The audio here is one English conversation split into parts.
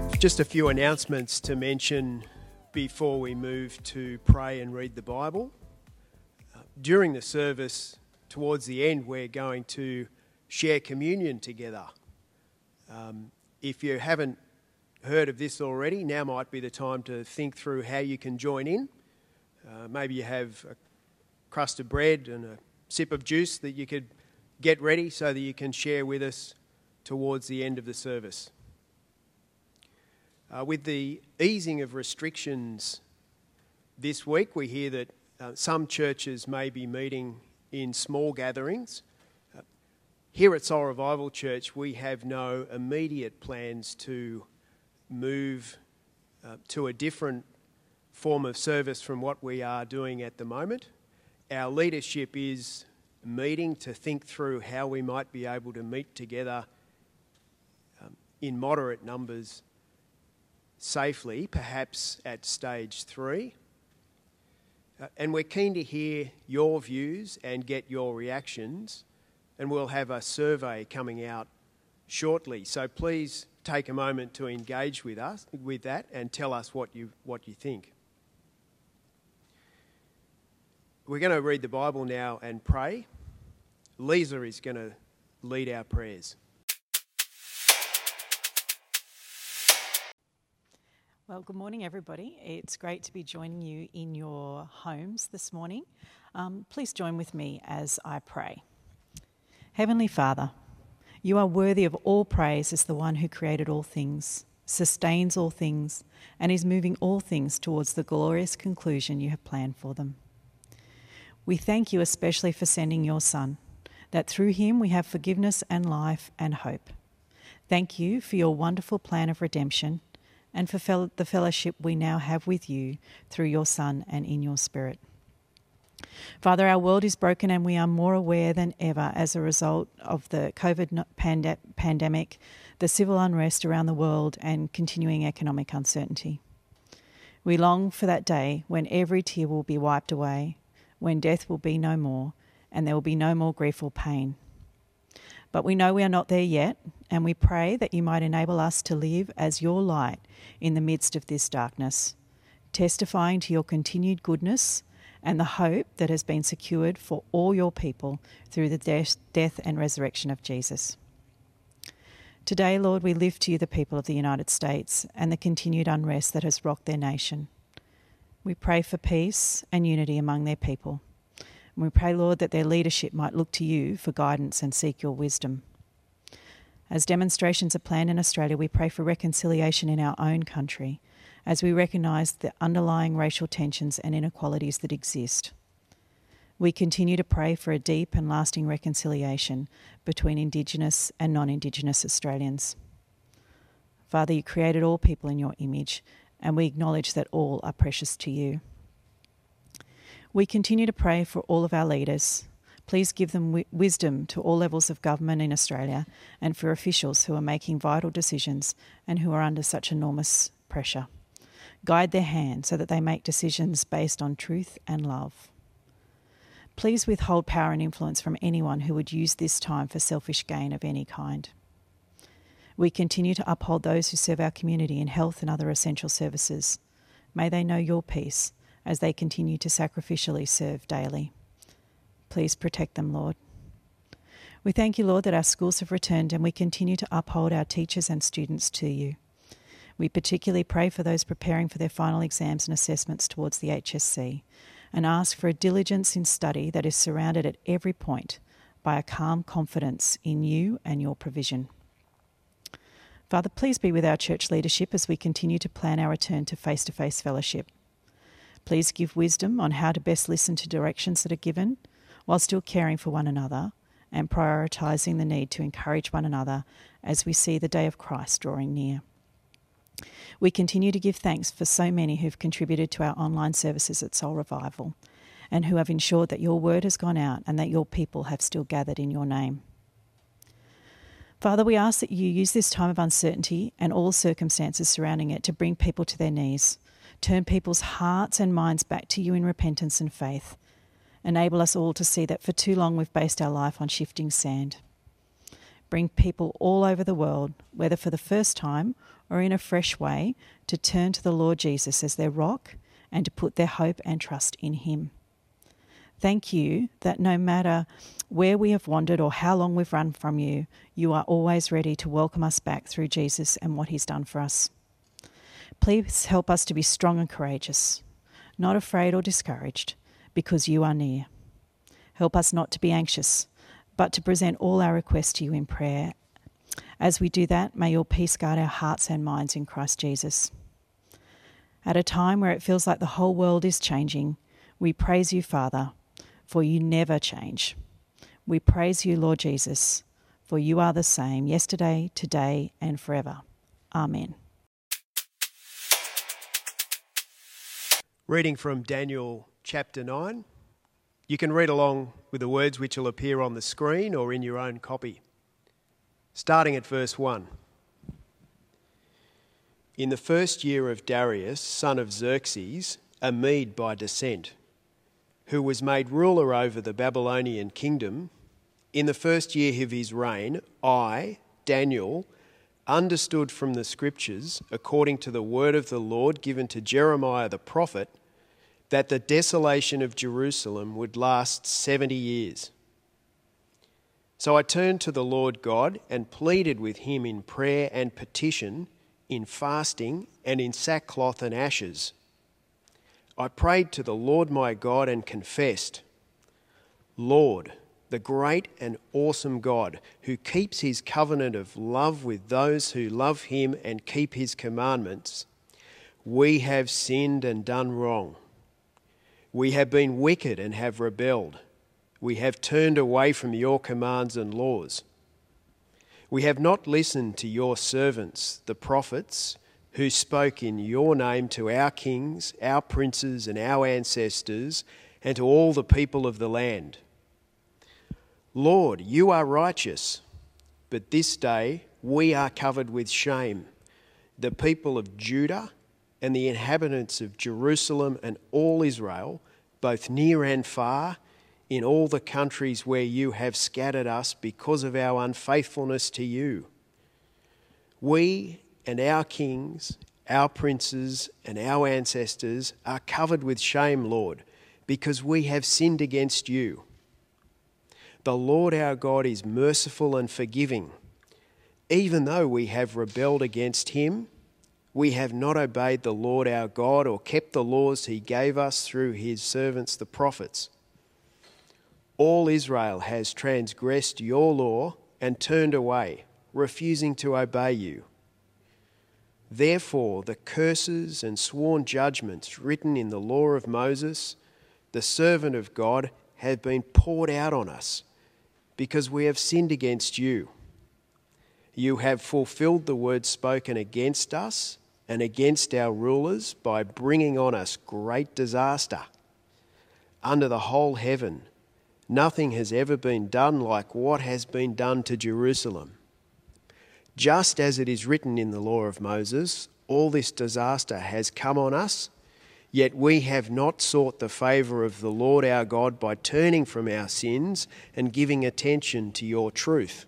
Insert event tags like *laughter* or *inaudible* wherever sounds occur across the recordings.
have just a few announcements to mention before we move to pray and read the Bible. Uh, during the service, towards the end, we're going to share communion together. Um, if you haven't heard of this already, now might be the time to think through how you can join in. Uh, maybe you have a crust of bread and a sip of juice that you could get ready so that you can share with us towards the end of the service. Uh, with the easing of restrictions this week, we hear that uh, some churches may be meeting in small gatherings. Uh, here at Soul Revival Church, we have no immediate plans to move uh, to a different form of service from what we are doing at the moment. Our leadership is meeting to think through how we might be able to meet together um, in moderate numbers safely, perhaps at stage three. Uh, and we're keen to hear your views and get your reactions. And we'll have a survey coming out shortly. So please take a moment to engage with us with that and tell us what you what you think. We're going to read the Bible now and pray. Lisa is going to lead our prayers. Well, good morning, everybody. It's great to be joining you in your homes this morning. Um, please join with me as I pray. Heavenly Father, you are worthy of all praise as the one who created all things, sustains all things, and is moving all things towards the glorious conclusion you have planned for them. We thank you especially for sending your Son, that through him we have forgiveness and life and hope. Thank you for your wonderful plan of redemption and for the fellowship we now have with you through your Son and in your Spirit. Father, our world is broken and we are more aware than ever as a result of the COVID pand- pandemic, the civil unrest around the world, and continuing economic uncertainty. We long for that day when every tear will be wiped away, when death will be no more, and there will be no more grief or pain. But we know we are not there yet, and we pray that you might enable us to live as your light in the midst of this darkness, testifying to your continued goodness and the hope that has been secured for all your people through the death, death and resurrection of Jesus. Today, Lord, we lift to you the people of the United States and the continued unrest that has rocked their nation. We pray for peace and unity among their people. And we pray, Lord, that their leadership might look to you for guidance and seek your wisdom. As demonstrations are planned in Australia, we pray for reconciliation in our own country as we recognise the underlying racial tensions and inequalities that exist. We continue to pray for a deep and lasting reconciliation between Indigenous and non Indigenous Australians. Father, you created all people in your image, and we acknowledge that all are precious to you. We continue to pray for all of our leaders. Please give them w- wisdom to all levels of government in Australia and for officials who are making vital decisions and who are under such enormous pressure. Guide their hand so that they make decisions based on truth and love. Please withhold power and influence from anyone who would use this time for selfish gain of any kind. We continue to uphold those who serve our community in health and other essential services. May they know your peace as they continue to sacrificially serve daily. Please protect them, Lord. We thank you, Lord, that our schools have returned and we continue to uphold our teachers and students to you. We particularly pray for those preparing for their final exams and assessments towards the HSC and ask for a diligence in study that is surrounded at every point by a calm confidence in you and your provision. Father, please be with our church leadership as we continue to plan our return to face to face fellowship. Please give wisdom on how to best listen to directions that are given while still caring for one another and prioritising the need to encourage one another as we see the day of Christ drawing near. We continue to give thanks for so many who've contributed to our online services at Soul Revival and who have ensured that your word has gone out and that your people have still gathered in your name. Father, we ask that you use this time of uncertainty and all circumstances surrounding it to bring people to their knees Turn people's hearts and minds back to you in repentance and faith. Enable us all to see that for too long we've based our life on shifting sand. Bring people all over the world, whether for the first time or in a fresh way to turn to the Lord Jesus as their rock and to put their hope and trust in Him. Thank you that no matter where we have wandered or how long we've run from you, you are always ready to welcome us back through Jesus and what He's done for us. Please help us to be strong and courageous, not afraid or discouraged, because you are near. Help us not to be anxious, but to present all our requests to you in prayer. As we do that, may your peace guard our hearts and minds in Christ Jesus. At a time where it feels like the whole world is changing, we praise you, Father, for you never change. We praise you, Lord Jesus, for you are the same yesterday, today, and forever. Amen. Reading from Daniel chapter 9. You can read along with the words which will appear on the screen or in your own copy. Starting at verse 1. In the first year of Darius, son of Xerxes, a Mede by descent, who was made ruler over the Babylonian kingdom, in the first year of his reign, I, Daniel, understood from the scriptures, according to the word of the Lord given to Jeremiah the prophet, that the desolation of Jerusalem would last 70 years. So I turned to the Lord God and pleaded with him in prayer and petition, in fasting, and in sackcloth and ashes. I prayed to the Lord my God and confessed, Lord, the great and awesome God, who keeps his covenant of love with those who love him and keep his commandments, we have sinned and done wrong. We have been wicked and have rebelled. We have turned away from your commands and laws. We have not listened to your servants, the prophets, who spoke in your name to our kings, our princes, and our ancestors, and to all the people of the land. Lord, you are righteous, but this day we are covered with shame. The people of Judah and the inhabitants of Jerusalem and all Israel, both near and far, in all the countries where you have scattered us because of our unfaithfulness to you. We and our kings, our princes, and our ancestors are covered with shame, Lord, because we have sinned against you. The Lord our God is merciful and forgiving. Even though we have rebelled against him, we have not obeyed the Lord our God or kept the laws he gave us through his servants the prophets. All Israel has transgressed your law and turned away, refusing to obey you. Therefore, the curses and sworn judgments written in the law of Moses, the servant of God, have been poured out on us, because we have sinned against you. You have fulfilled the word spoken against us and against our rulers by bringing on us great disaster. Under the whole heaven, nothing has ever been done like what has been done to Jerusalem. Just as it is written in the law of Moses, all this disaster has come on us, yet we have not sought the favour of the Lord our God by turning from our sins and giving attention to your truth.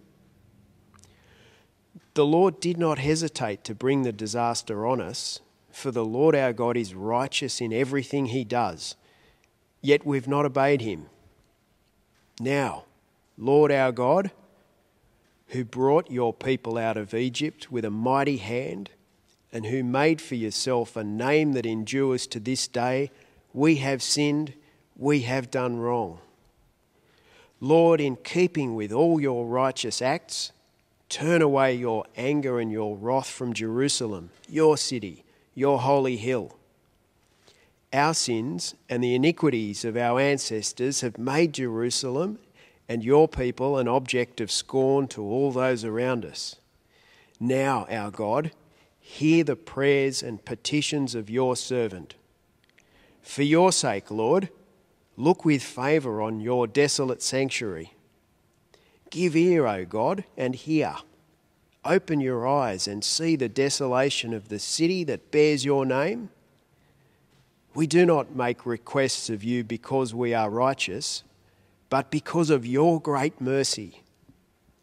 The Lord did not hesitate to bring the disaster on us, for the Lord our God is righteous in everything he does, yet we've not obeyed him. Now, Lord our God, who brought your people out of Egypt with a mighty hand, and who made for yourself a name that endures to this day, we have sinned, we have done wrong. Lord, in keeping with all your righteous acts, Turn away your anger and your wrath from Jerusalem, your city, your holy hill. Our sins and the iniquities of our ancestors have made Jerusalem and your people an object of scorn to all those around us. Now, our God, hear the prayers and petitions of your servant. For your sake, Lord, look with favour on your desolate sanctuary Give ear, O God, and hear. Open your eyes and see the desolation of the city that bears your name. We do not make requests of you because we are righteous, but because of your great mercy.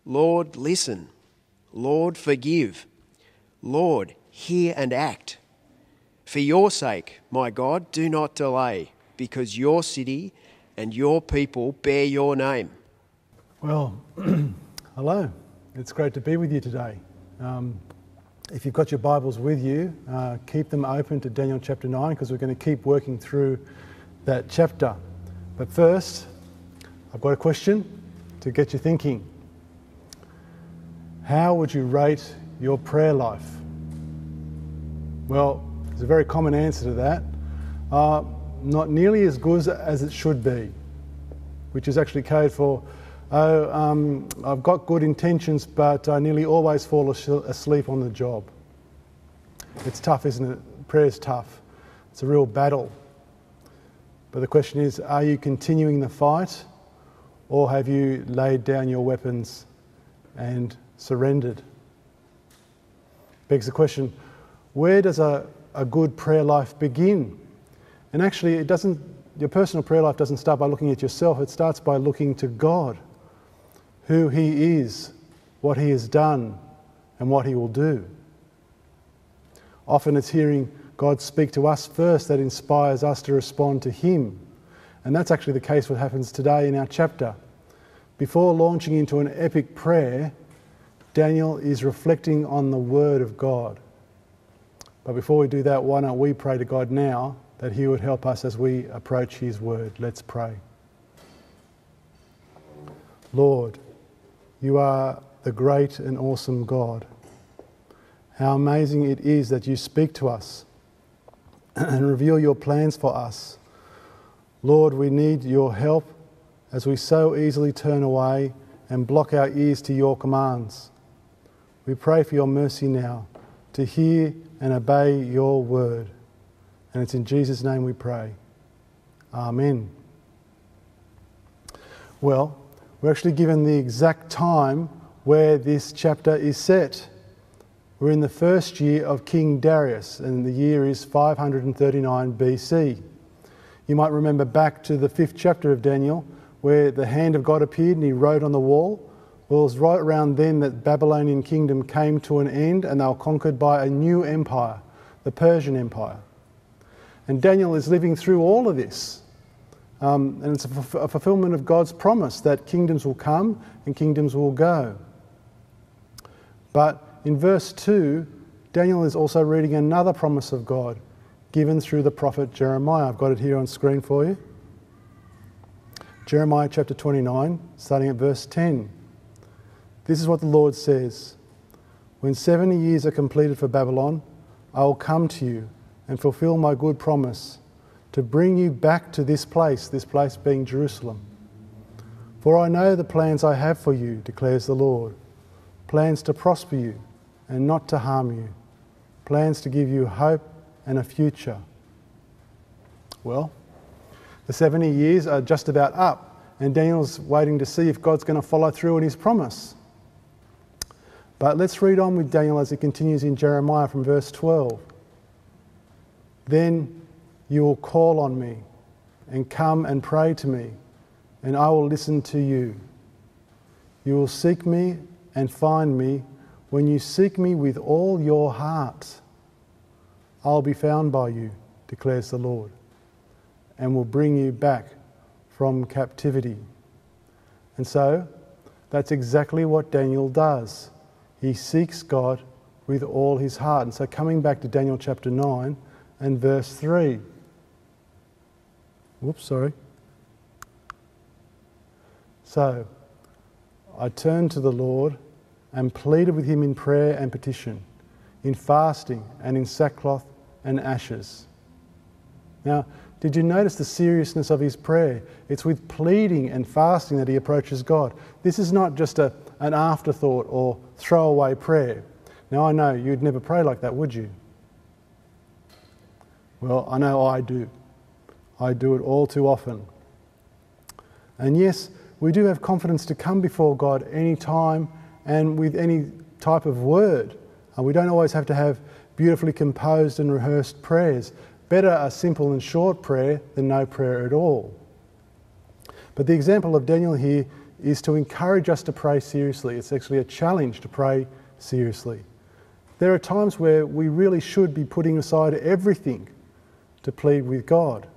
Lord, listen. Lord, forgive. Lord, hear and act. For your sake, my God, do not delay, because your city and your people bear your name. Well, *clears throat* hello. It's great to be with you today. Um, if you've got your Bibles with you, uh, keep them open to Daniel chapter 9 because we're going to keep working through that chapter. But first, I've got a question to get you thinking. How would you rate your prayer life? Well, there's a very common answer to that. Uh, not nearly as good as it should be, which is actually code for, oh, um, I've got good intentions, but I nearly always fall asleep on the job. It's tough, isn't it? Prayer's tough. It's a real battle. But the question is are you continuing the fight, or have you laid down your weapons and surrendered? Begs the question where does a, a good prayer life begin? And actually, it doesn't, your personal prayer life doesn't start by looking at yourself, it starts by looking to God, who He is, what He has done, and what He will do. Often it's hearing God speak to us first that inspires us to respond to Him. And that's actually the case what happens today in our chapter. Before launching into an epic prayer, Daniel is reflecting on the Word of God. But before we do that, why don't we pray to God now that He would help us as we approach His word? Let's pray. Lord, you are the great and awesome God. How amazing it is that you speak to us *clears throat* and reveal your plans for us. Lord, we need your help as we so easily turn away and block our ears to your commands. We pray for your mercy now to hear and obey your word. And it's in Jesus' name we pray. Amen. Well, we're actually given the exact time where this chapter is set. We're in the first year of King Darius, and the year is 539 BC. You might remember back to the fifth chapter of Daniel, where the hand of God appeared and he wrote on the wall. Well, it was right around then that the Babylonian kingdom came to an end and they were conquered by a new empire, the Persian Empire. And Daniel is living through all of this. Um, and it's a, f- a fulfillment of God's promise that kingdoms will come and kingdoms will go. But in verse 2, Daniel is also reading another promise of God given through the prophet Jeremiah. I've got it here on screen for you. Jeremiah chapter 29, starting at verse 10. This is what the Lord says When 70 years are completed for Babylon, I will come to you and fulfill my good promise to bring you back to this place, this place being Jerusalem. For I know the plans I have for you, declares the Lord plans to prosper you and not to harm you, plans to give you hope and a future. Well, the 70 years are just about up, and Daniel's waiting to see if God's going to follow through on his promise. But let's read on with Daniel as it continues in Jeremiah from verse 12. Then you will call on me and come and pray to me, and I will listen to you. You will seek me and find me when you seek me with all your heart. I'll be found by you, declares the Lord, and will bring you back from captivity. And so, that's exactly what Daniel does he seeks God with all his heart. And so, coming back to Daniel chapter 9 and verse 3. Whoops, sorry. So, I turned to the Lord and pleaded with him in prayer and petition, in fasting and in sackcloth and ashes. Now, did you notice the seriousness of his prayer? It's with pleading and fasting that he approaches God. This is not just a, an afterthought or throwaway prayer. Now, I know you'd never pray like that, would you? Well, I know I do. I do it all too often. And yes, we do have confidence to come before God any time and with any type of word. We don't always have to have beautifully composed and rehearsed prayers. Better a simple and short prayer than no prayer at all. But the example of Daniel here is to encourage us to pray seriously. It's actually a challenge to pray seriously. There are times where we really should be putting aside everything to plead with God.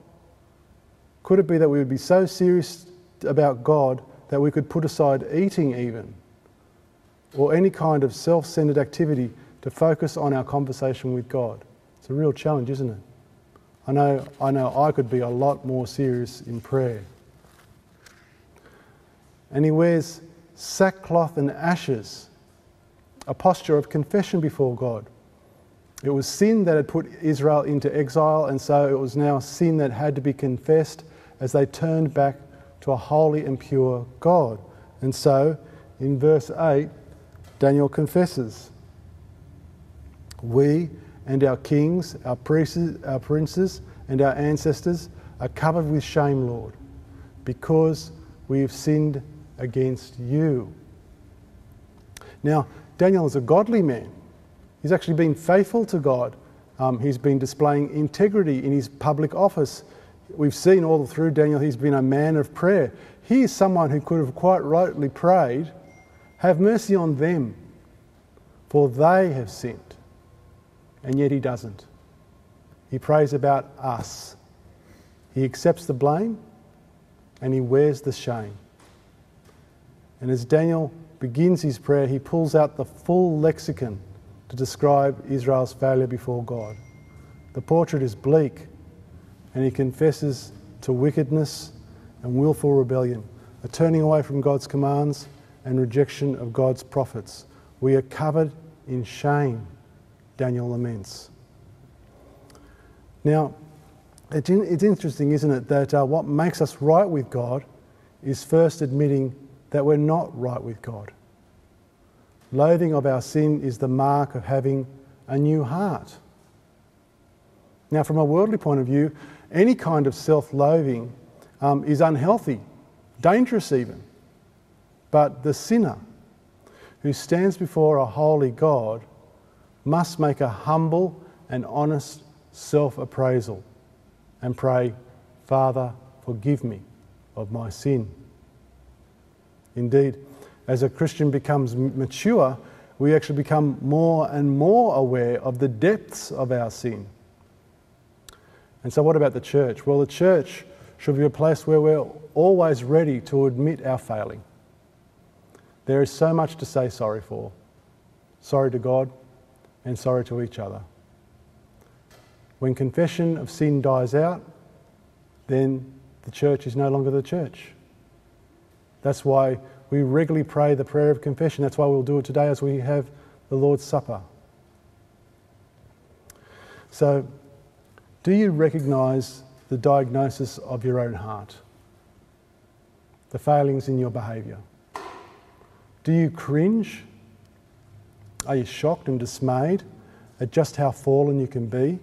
Could it be that we would be so serious about God that we could put aside eating, even, or any kind of self centered activity to focus on our conversation with God? It's a real challenge, isn't it? I know, I know I could be a lot more serious in prayer. And he wears sackcloth and ashes, a posture of confession before God. It was sin that had put Israel into exile, and so it was now sin that had to be confessed as they turned back to a holy and pure God. And so, in verse 8, Daniel confesses We and our kings, our priests, our princes, and our ancestors are covered with shame, Lord, because we have sinned against you. Now, Daniel is a godly man. He's actually been faithful to God. Um, he's been displaying integrity in his public office. We've seen all through Daniel, he's been a man of prayer. He is someone who could have quite rightly prayed, Have mercy on them, for they have sinned. And yet he doesn't. He prays about us. He accepts the blame and he wears the shame. And as Daniel begins his prayer, he pulls out the full lexicon to describe Israel's failure before God. The portrait is bleak, and he confesses to wickedness and willful rebellion, a turning away from God's commands and rejection of God's prophets. We are covered in shame, Daniel laments. Now, it's, interesting, isn't it, that uh, what makes us right with God is first admitting that we're not right with God. Loathing of our sin is the mark of having a new heart. Now, from a worldly point of view, any kind of self loathing um, is unhealthy, dangerous even. But the sinner who stands before a holy God must make a humble and honest self appraisal and pray, Father, forgive me of my sin. Indeed, as a Christian becomes mature, we actually become more and more aware of the depths of our sin. And so, what about the church? Well, the church should be a place where we're always ready to admit our failing. There is so much to say sorry for sorry to God and sorry to each other. When confession of sin dies out, then the church is no longer the church. That's why we regularly pray the prayer of confession. That's why we'll do it today as we have the Lord's Supper. So, do you recognize the diagnosis of your own heart? The failings in your behaviour? Do you cringe? Are you shocked and dismayed at just how fallen you can be?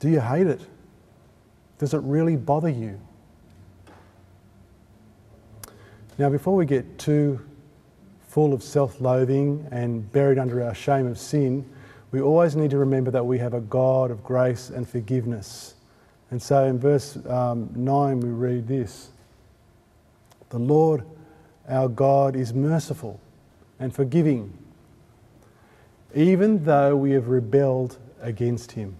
Do you hate it? Does it really bother you? Now, before we get too full of self loathing and buried under our shame of sin, we always need to remember that we have a God of grace and forgiveness. And so in verse um, 9, we read this The Lord our God is merciful and forgiving, even though we have rebelled against him.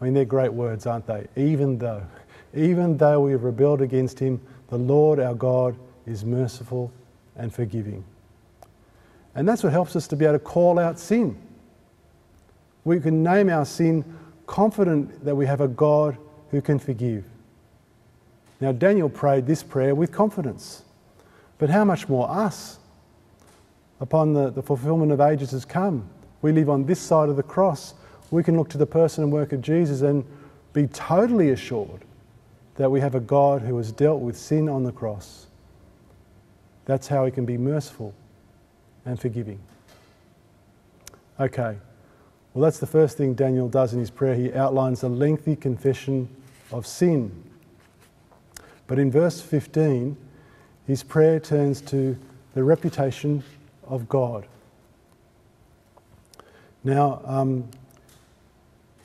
I mean, they're great words, aren't they? Even though. Even though we have rebelled against him, the Lord our God is merciful and forgiving. And that's what helps us to be able to call out sin. We can name our sin confident that we have a God who can forgive. Now, Daniel prayed this prayer with confidence. But how much more us? Upon the, the fulfillment of ages has come. We live on this side of the cross. We can look to the person and work of Jesus and be totally assured that we have a God who has dealt with sin on the cross. That's how he can be merciful and forgiving. Okay, well, that's the first thing Daniel does in his prayer. He outlines a lengthy confession of sin. But in verse 15, his prayer turns to the reputation of God. Now, um,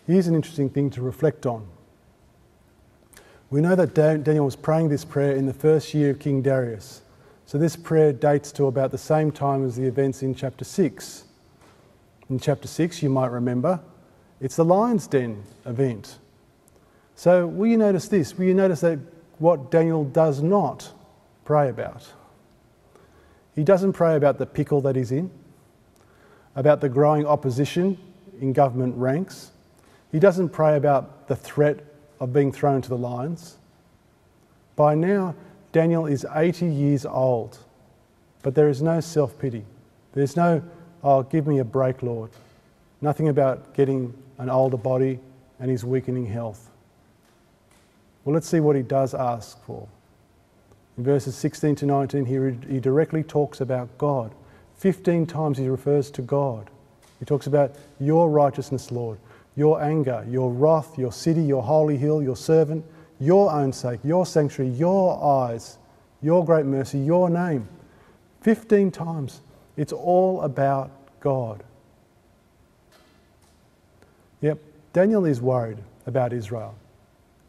here's an interesting thing to reflect on. We know that Daniel was praying this prayer in the first year of King Darius. So this prayer dates to about the same time as the events in chapter 6. In chapter 6, you might remember, it's the lion's den event. So, will you notice this? Will you notice that what Daniel does not pray about? He doesn't pray about the pickle that he's in, about the growing opposition in government ranks. He doesn't pray about the threat of being thrown to the lions. By now, Daniel is 80 years old, but there is no self pity. There's no, oh, give me a break, Lord. Nothing about getting an older body and his weakening health. Well, let's see what he does ask for. In verses 16 to 19, he, he directly talks about God. 15 times he refers to God. He talks about your righteousness, Lord, your anger, your wrath, your city, your holy hill, your servant, your own sake, your sanctuary, your eyes, your great mercy, your name. 15 times. It's all about God. Yep, Daniel is worried about Israel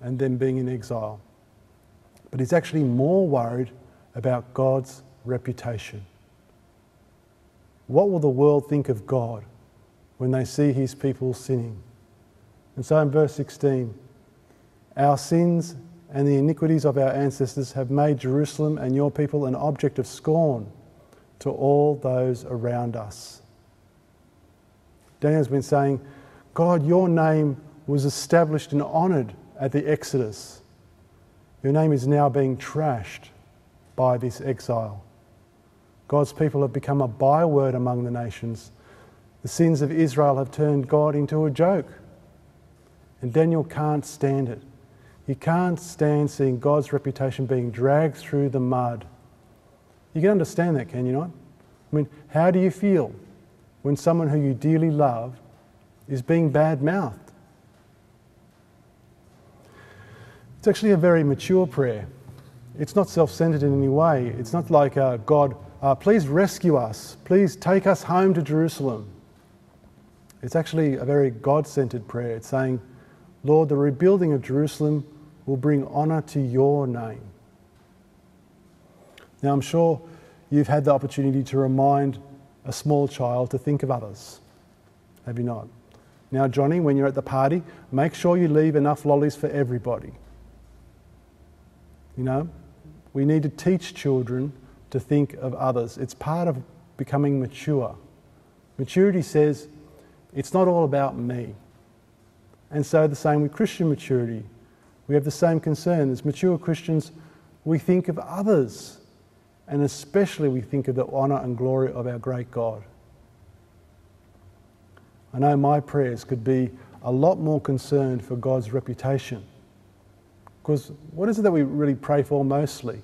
and them being in exile. But he's actually more worried about God's reputation. What will the world think of God when they see his people sinning? And so in verse 16, our sins and the iniquities of our ancestors have made Jerusalem and your people an object of scorn to all those around us. Daniel's been saying, God, your name was established and honoured at the Exodus. Your name is now being trashed by this exile. God's people have become a byword among the nations. The sins of Israel have turned God into a joke. And Daniel can't stand it. He can't stand seeing God's reputation being dragged through the mud. You can understand that, can you not? I mean, how do you feel when someone who you dearly love is being bad mouthed? It's actually a very mature prayer. It's not self centered in any way. It's not like, uh, God, uh, please rescue us. Please take us home to Jerusalem. It's actually a very God centered prayer. It's saying, Lord, the rebuilding of Jerusalem will bring honour to your name. Now, I'm sure you've had the opportunity to remind a small child to think of others. Have you not? Now, Johnny, when you're at the party, make sure you leave enough lollies for everybody. You know, we need to teach children to think of others. It's part of becoming mature. Maturity says, it's not all about me. And so, the same with Christian maturity. We have the same concern. As mature Christians, we think of others, and especially we think of the honour and glory of our great God. I know my prayers could be a lot more concerned for God's reputation. Because what is it that we really pray for mostly?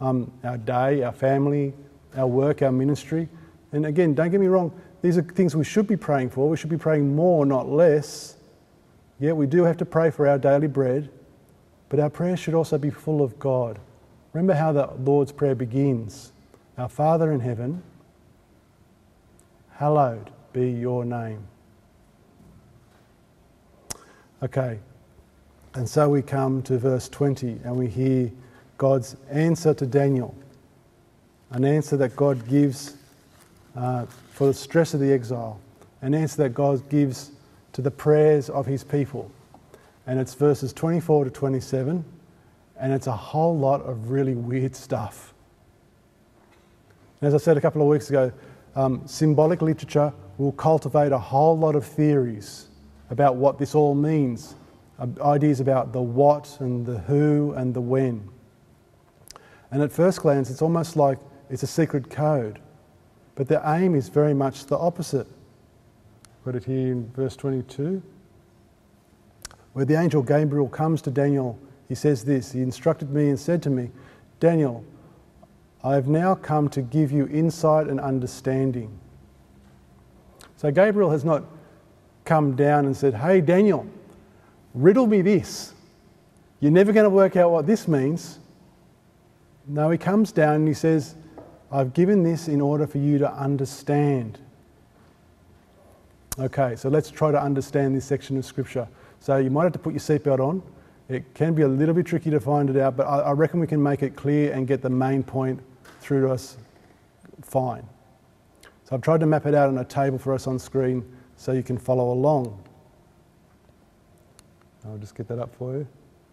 Um, our day, our family, our work, our ministry. And again, don't get me wrong, these are things we should be praying for. We should be praying more, not less. Yeah, we do have to pray for our daily bread, but our prayer should also be full of God. Remember how the Lord's Prayer begins Our Father in heaven, hallowed be your name. Okay, and so we come to verse 20 and we hear God's answer to Daniel, an answer that God gives uh, for the stress of the exile, an answer that God gives to the prayers of his people. And it's verses 24 to 27, and it's a whole lot of really weird stuff. As I said a couple of weeks ago, um, symbolic literature will cultivate a whole lot of theories about what this all means, uh, ideas about the what and the who and the when. And at first glance, it's almost like it's a secret code, but the aim is very much the opposite. Got it here in verse 22. Where the angel Gabriel comes to Daniel, he says this He instructed me and said to me, Daniel, I have now come to give you insight and understanding. So Gabriel has not come down and said, Hey, Daniel, riddle me this. You're never going to work out what this means. No, he comes down and he says, I've given this in order for you to understand. Okay, so let's try to understand this section of Scripture. So you might have to put your seatbelt on. It can be a little bit tricky to find it out, but I, I reckon we can make it clear and get the main point through to us fine. So I've tried to map it out on a table for us on screen so you can follow along. I'll just get that up for you.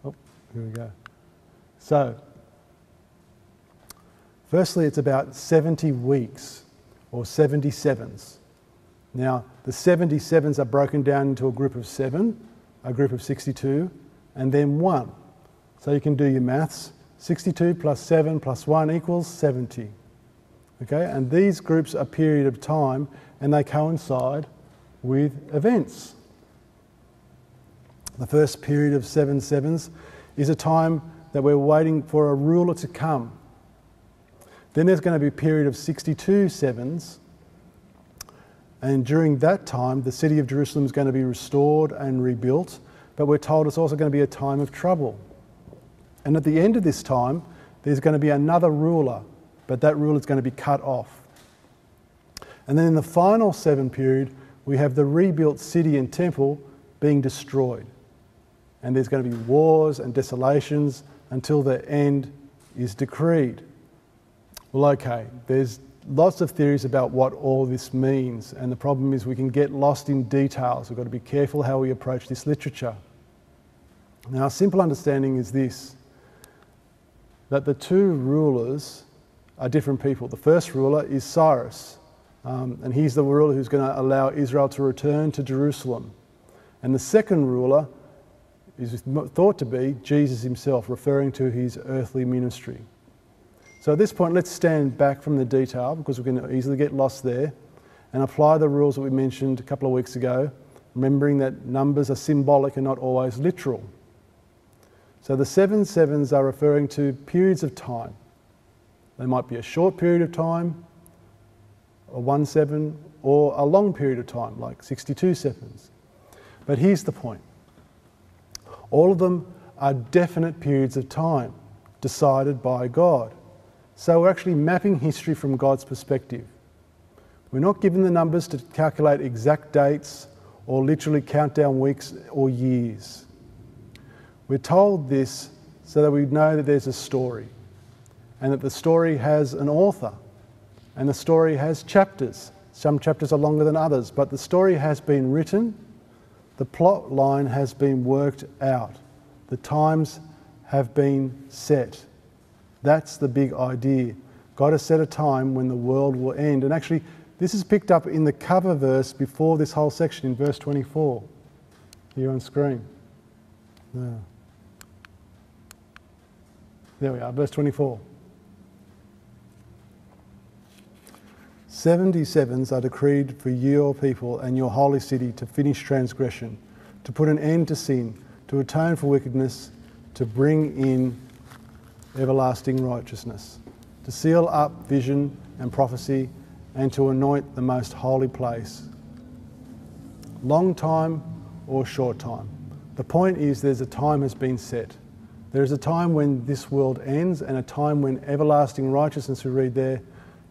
Oh, here we go. So, firstly, it's about 70 weeks or 77s. Now, the 77s are broken down into a group of seven, a group of 62, and then one. So you can do your maths. 62 plus 7 plus 1 equals 70. Okay, and these groups are period of time and they coincide with events. The first period of seven sevens is a time that we're waiting for a ruler to come. Then there's going to be a period of 62 sevens, and during that time, the city of Jerusalem is going to be restored and rebuilt, but we're told it's also going to be a time of trouble. And at the end of this time, there's going to be another ruler, but that ruler is going to be cut off. And then in the final seven period, we have the rebuilt city and temple being destroyed and there's going to be wars and desolations until the end is decreed. Well, okay, there's lots of theories about what all this means, and the problem is we can get lost in details. We've got to be careful how we approach this literature. Now, a simple understanding is this that the two rulers are different people. The first ruler is Cyrus, um, and he's the ruler who's going to allow Israel to return to Jerusalem. And the second ruler is thought to be Jesus himself, referring to his earthly ministry. So at this point, let's stand back from the detail because we can easily get lost there and apply the rules that we mentioned a couple of weeks ago, remembering that numbers are symbolic and not always literal. So the seven sevens are referring to periods of time. They might be a short period of time, a one seven, or a long period of time, like 62 sevens. But here's the point all of them are definite periods of time decided by God. So we're actually mapping history from God's perspective. We're not given the numbers to calculate exact dates or literally count down weeks or years. We're told this so that we know that there's a story and that the story has an author and the story has chapters. Some chapters are longer than others, but the story has been written the plot line has been worked out. The times have been set. That's the big idea. God has set a time when the world will end. And actually, this is picked up in the cover verse before this whole section in verse 24. Here on screen. There. There we are, verse 24. 77s are decreed for your people and your holy city to finish transgression, to put an end to sin, to atone for wickedness, to bring in everlasting righteousness, to seal up vision and prophecy, and to anoint the most holy place. Long time or short time. The point is, there's a time has been set. There is a time when this world ends, and a time when everlasting righteousness, we read there,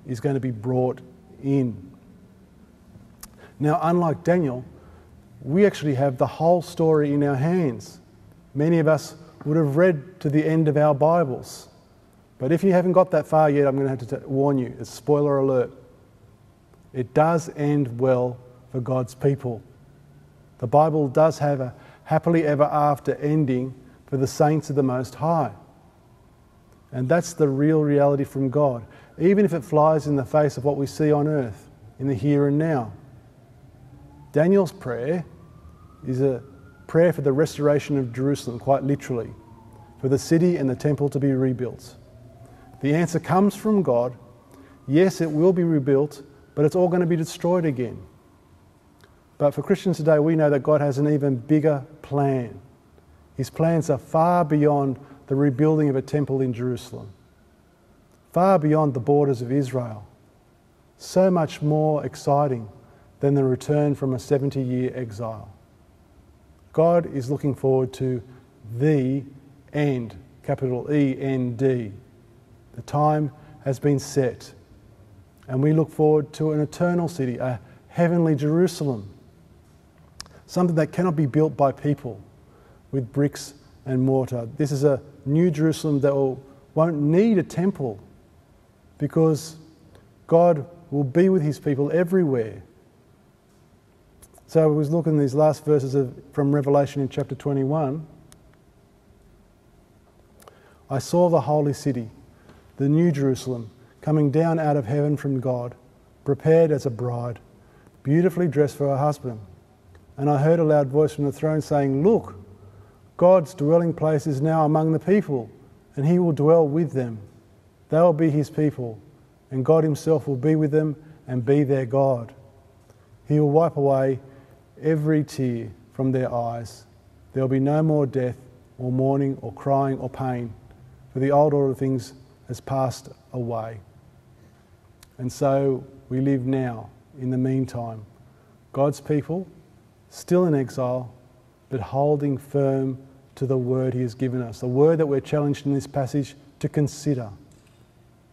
is going to be brought in. Now, unlike Daniel, we actually have the whole story in our hands. Many of us would have read to the end of our Bibles. But if you haven't got that far yet, I'm going to have to warn you. It's spoiler alert. It does end well for God's people. The Bible does have a happily ever after ending for the saints of the Most High. And that's the real reality from God even if it flies in the face of what we see on earth, in the here and now. Daniel's prayer is a prayer for the restoration of Jerusalem, quite literally, for the city and the temple to be rebuilt. The answer comes from God. Yes, it will be rebuilt, but it's all going to be destroyed again. But for Christians today, we know that God has an even bigger plan. His plans are far beyond the rebuilding of a temple in Jerusalem far beyond the borders of Israel. So much more exciting than the return from a 70 year exile. God is looking forward to the end, capital E N D. The time has been set, and we look forward to an eternal city, a heavenly Jerusalem, something that cannot be built by people with bricks and mortar. This is a new Jerusalem that will, won't need a temple because God will be with his people everywhere. So I was looking at these last verses of, from Revelation in chapter 21. I saw the holy city, the new Jerusalem, coming down out of heaven from God, prepared as a bride, beautifully dressed for her husband. And I heard a loud voice from the throne saying, Look, God's dwelling place is now among the people, and he will dwell with them. They will be his people, and God himself will be with them and be their God. He will wipe away every tear from their eyes. There will be no more death, or mourning, or crying, or pain, for the old order of things has passed away. And so we live now, in the meantime. God's people, still in exile, but holding firm to the word He has given us. The word that we're challenged in this passage to consider,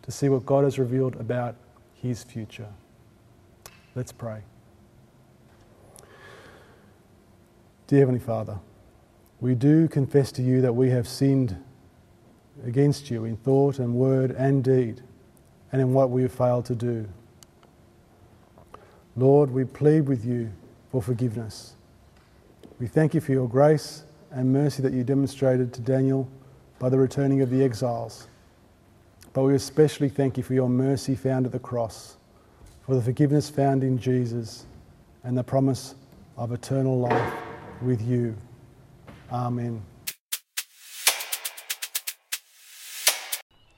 to see what God has revealed about His future. Let's pray. Dear Heavenly Father, we do confess to you that we have sinned against you in thought and word and deed, and in what we have failed to do. Lord, we plead with you for forgiveness. We thank you for your grace and mercy that you demonstrated to Daniel by the returning of the exiles. But we especially thank you for your mercy found at the cross, for the forgiveness found in Jesus, and the promise of eternal life with you. Amen.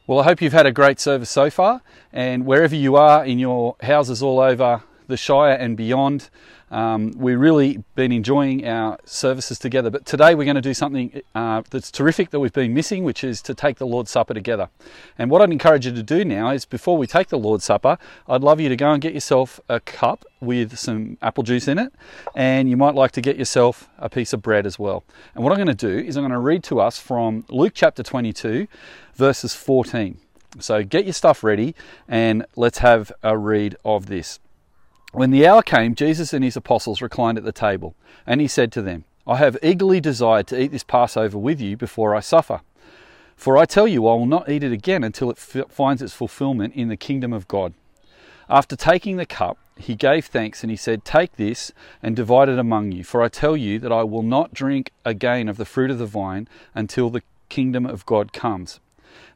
Well, I hope you've had a great service so far, and wherever you are in your houses all over the Shire and beyond, um, we've really been enjoying our services together. But today we're going to do something uh, that's terrific that we've been missing, which is to take the Lord's Supper together. And what I'd encourage you to do now is before we take the Lord's Supper, I'd love you to go and get yourself a cup with some apple juice in it, and you might like to get yourself a piece of bread as well. And what I'm going to do is I'm going to read to us from Luke chapter 22, verses 14. So get your stuff ready and let's have a read of this. When the hour came, Jesus and his apostles reclined at the table, and he said to them, I have eagerly desired to eat this Passover with you before I suffer. For I tell you, I will not eat it again until it finds its fulfillment in the kingdom of God. After taking the cup, he gave thanks and he said, Take this and divide it among you, for I tell you that I will not drink again of the fruit of the vine until the kingdom of God comes.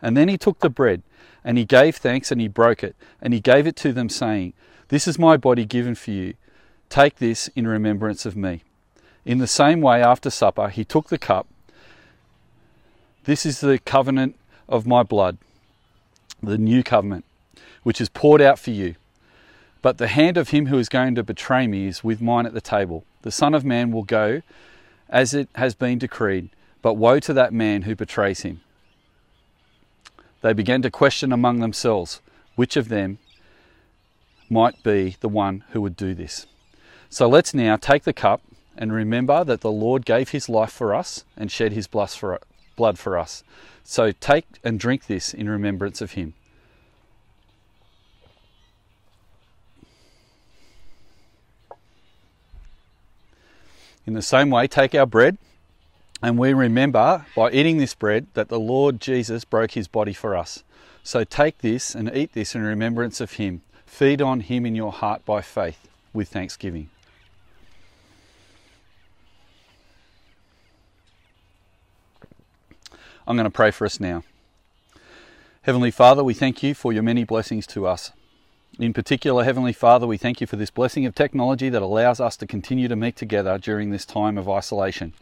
And then he took the bread, and he gave thanks and he broke it, and he gave it to them, saying, this is my body given for you. Take this in remembrance of me. In the same way, after supper, he took the cup. This is the covenant of my blood, the new covenant, which is poured out for you. But the hand of him who is going to betray me is with mine at the table. The Son of Man will go as it has been decreed, but woe to that man who betrays him. They began to question among themselves which of them might be the one who would do this. So let's now take the cup and remember that the Lord gave his life for us and shed his blood for us. So take and drink this in remembrance of him. In the same way, take our bread and we remember by eating this bread that the Lord Jesus broke his body for us. So take this and eat this in remembrance of him. Feed on Him in your heart by faith with thanksgiving. I'm going to pray for us now. Heavenly Father, we thank you for your many blessings to us. In particular, Heavenly Father, we thank you for this blessing of technology that allows us to continue to meet together during this time of isolation.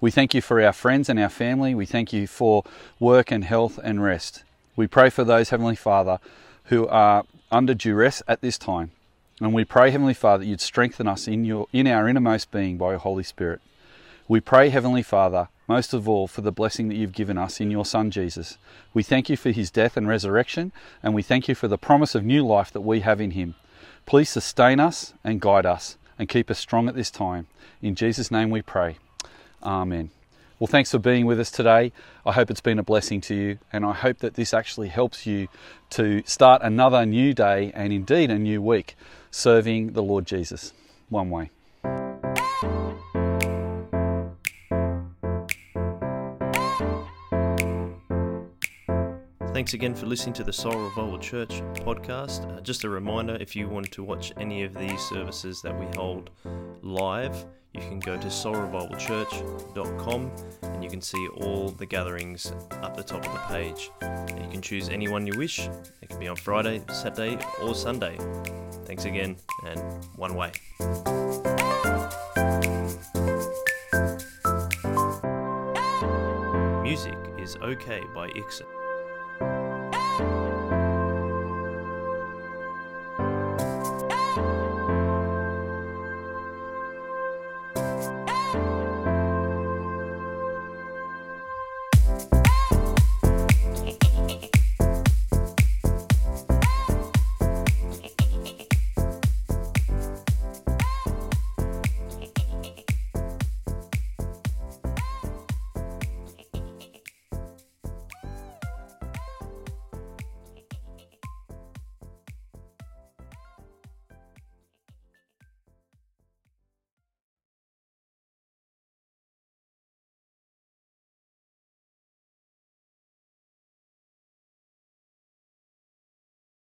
We thank you for our friends and our family. We thank you for work and health and rest. We pray for those, Heavenly Father, who are under duress at this time. And we pray, Heavenly Father, you'd strengthen us in, your, in our innermost being by your Holy Spirit. We pray, Heavenly Father, most of all for the blessing that you've given us in your Son Jesus. We thank you for his death and resurrection, and we thank you for the promise of new life that we have in him. Please sustain us and guide us and keep us strong at this time. In Jesus' name we pray. Amen. Well, thanks for being with us today. I hope it's been a blessing to you, and I hope that this actually helps you to start another new day and indeed a new week serving the Lord Jesus one way. Thanks again for listening to the Soul Revival Church podcast. Uh, just a reminder if you want to watch any of these services that we hold live, you can go to soulrevivalchurch.com and you can see all the gatherings up the top of the page. You can choose any one you wish. It can be on Friday, Saturday, or Sunday. Thanks again, and one way. Music is okay by Ixon.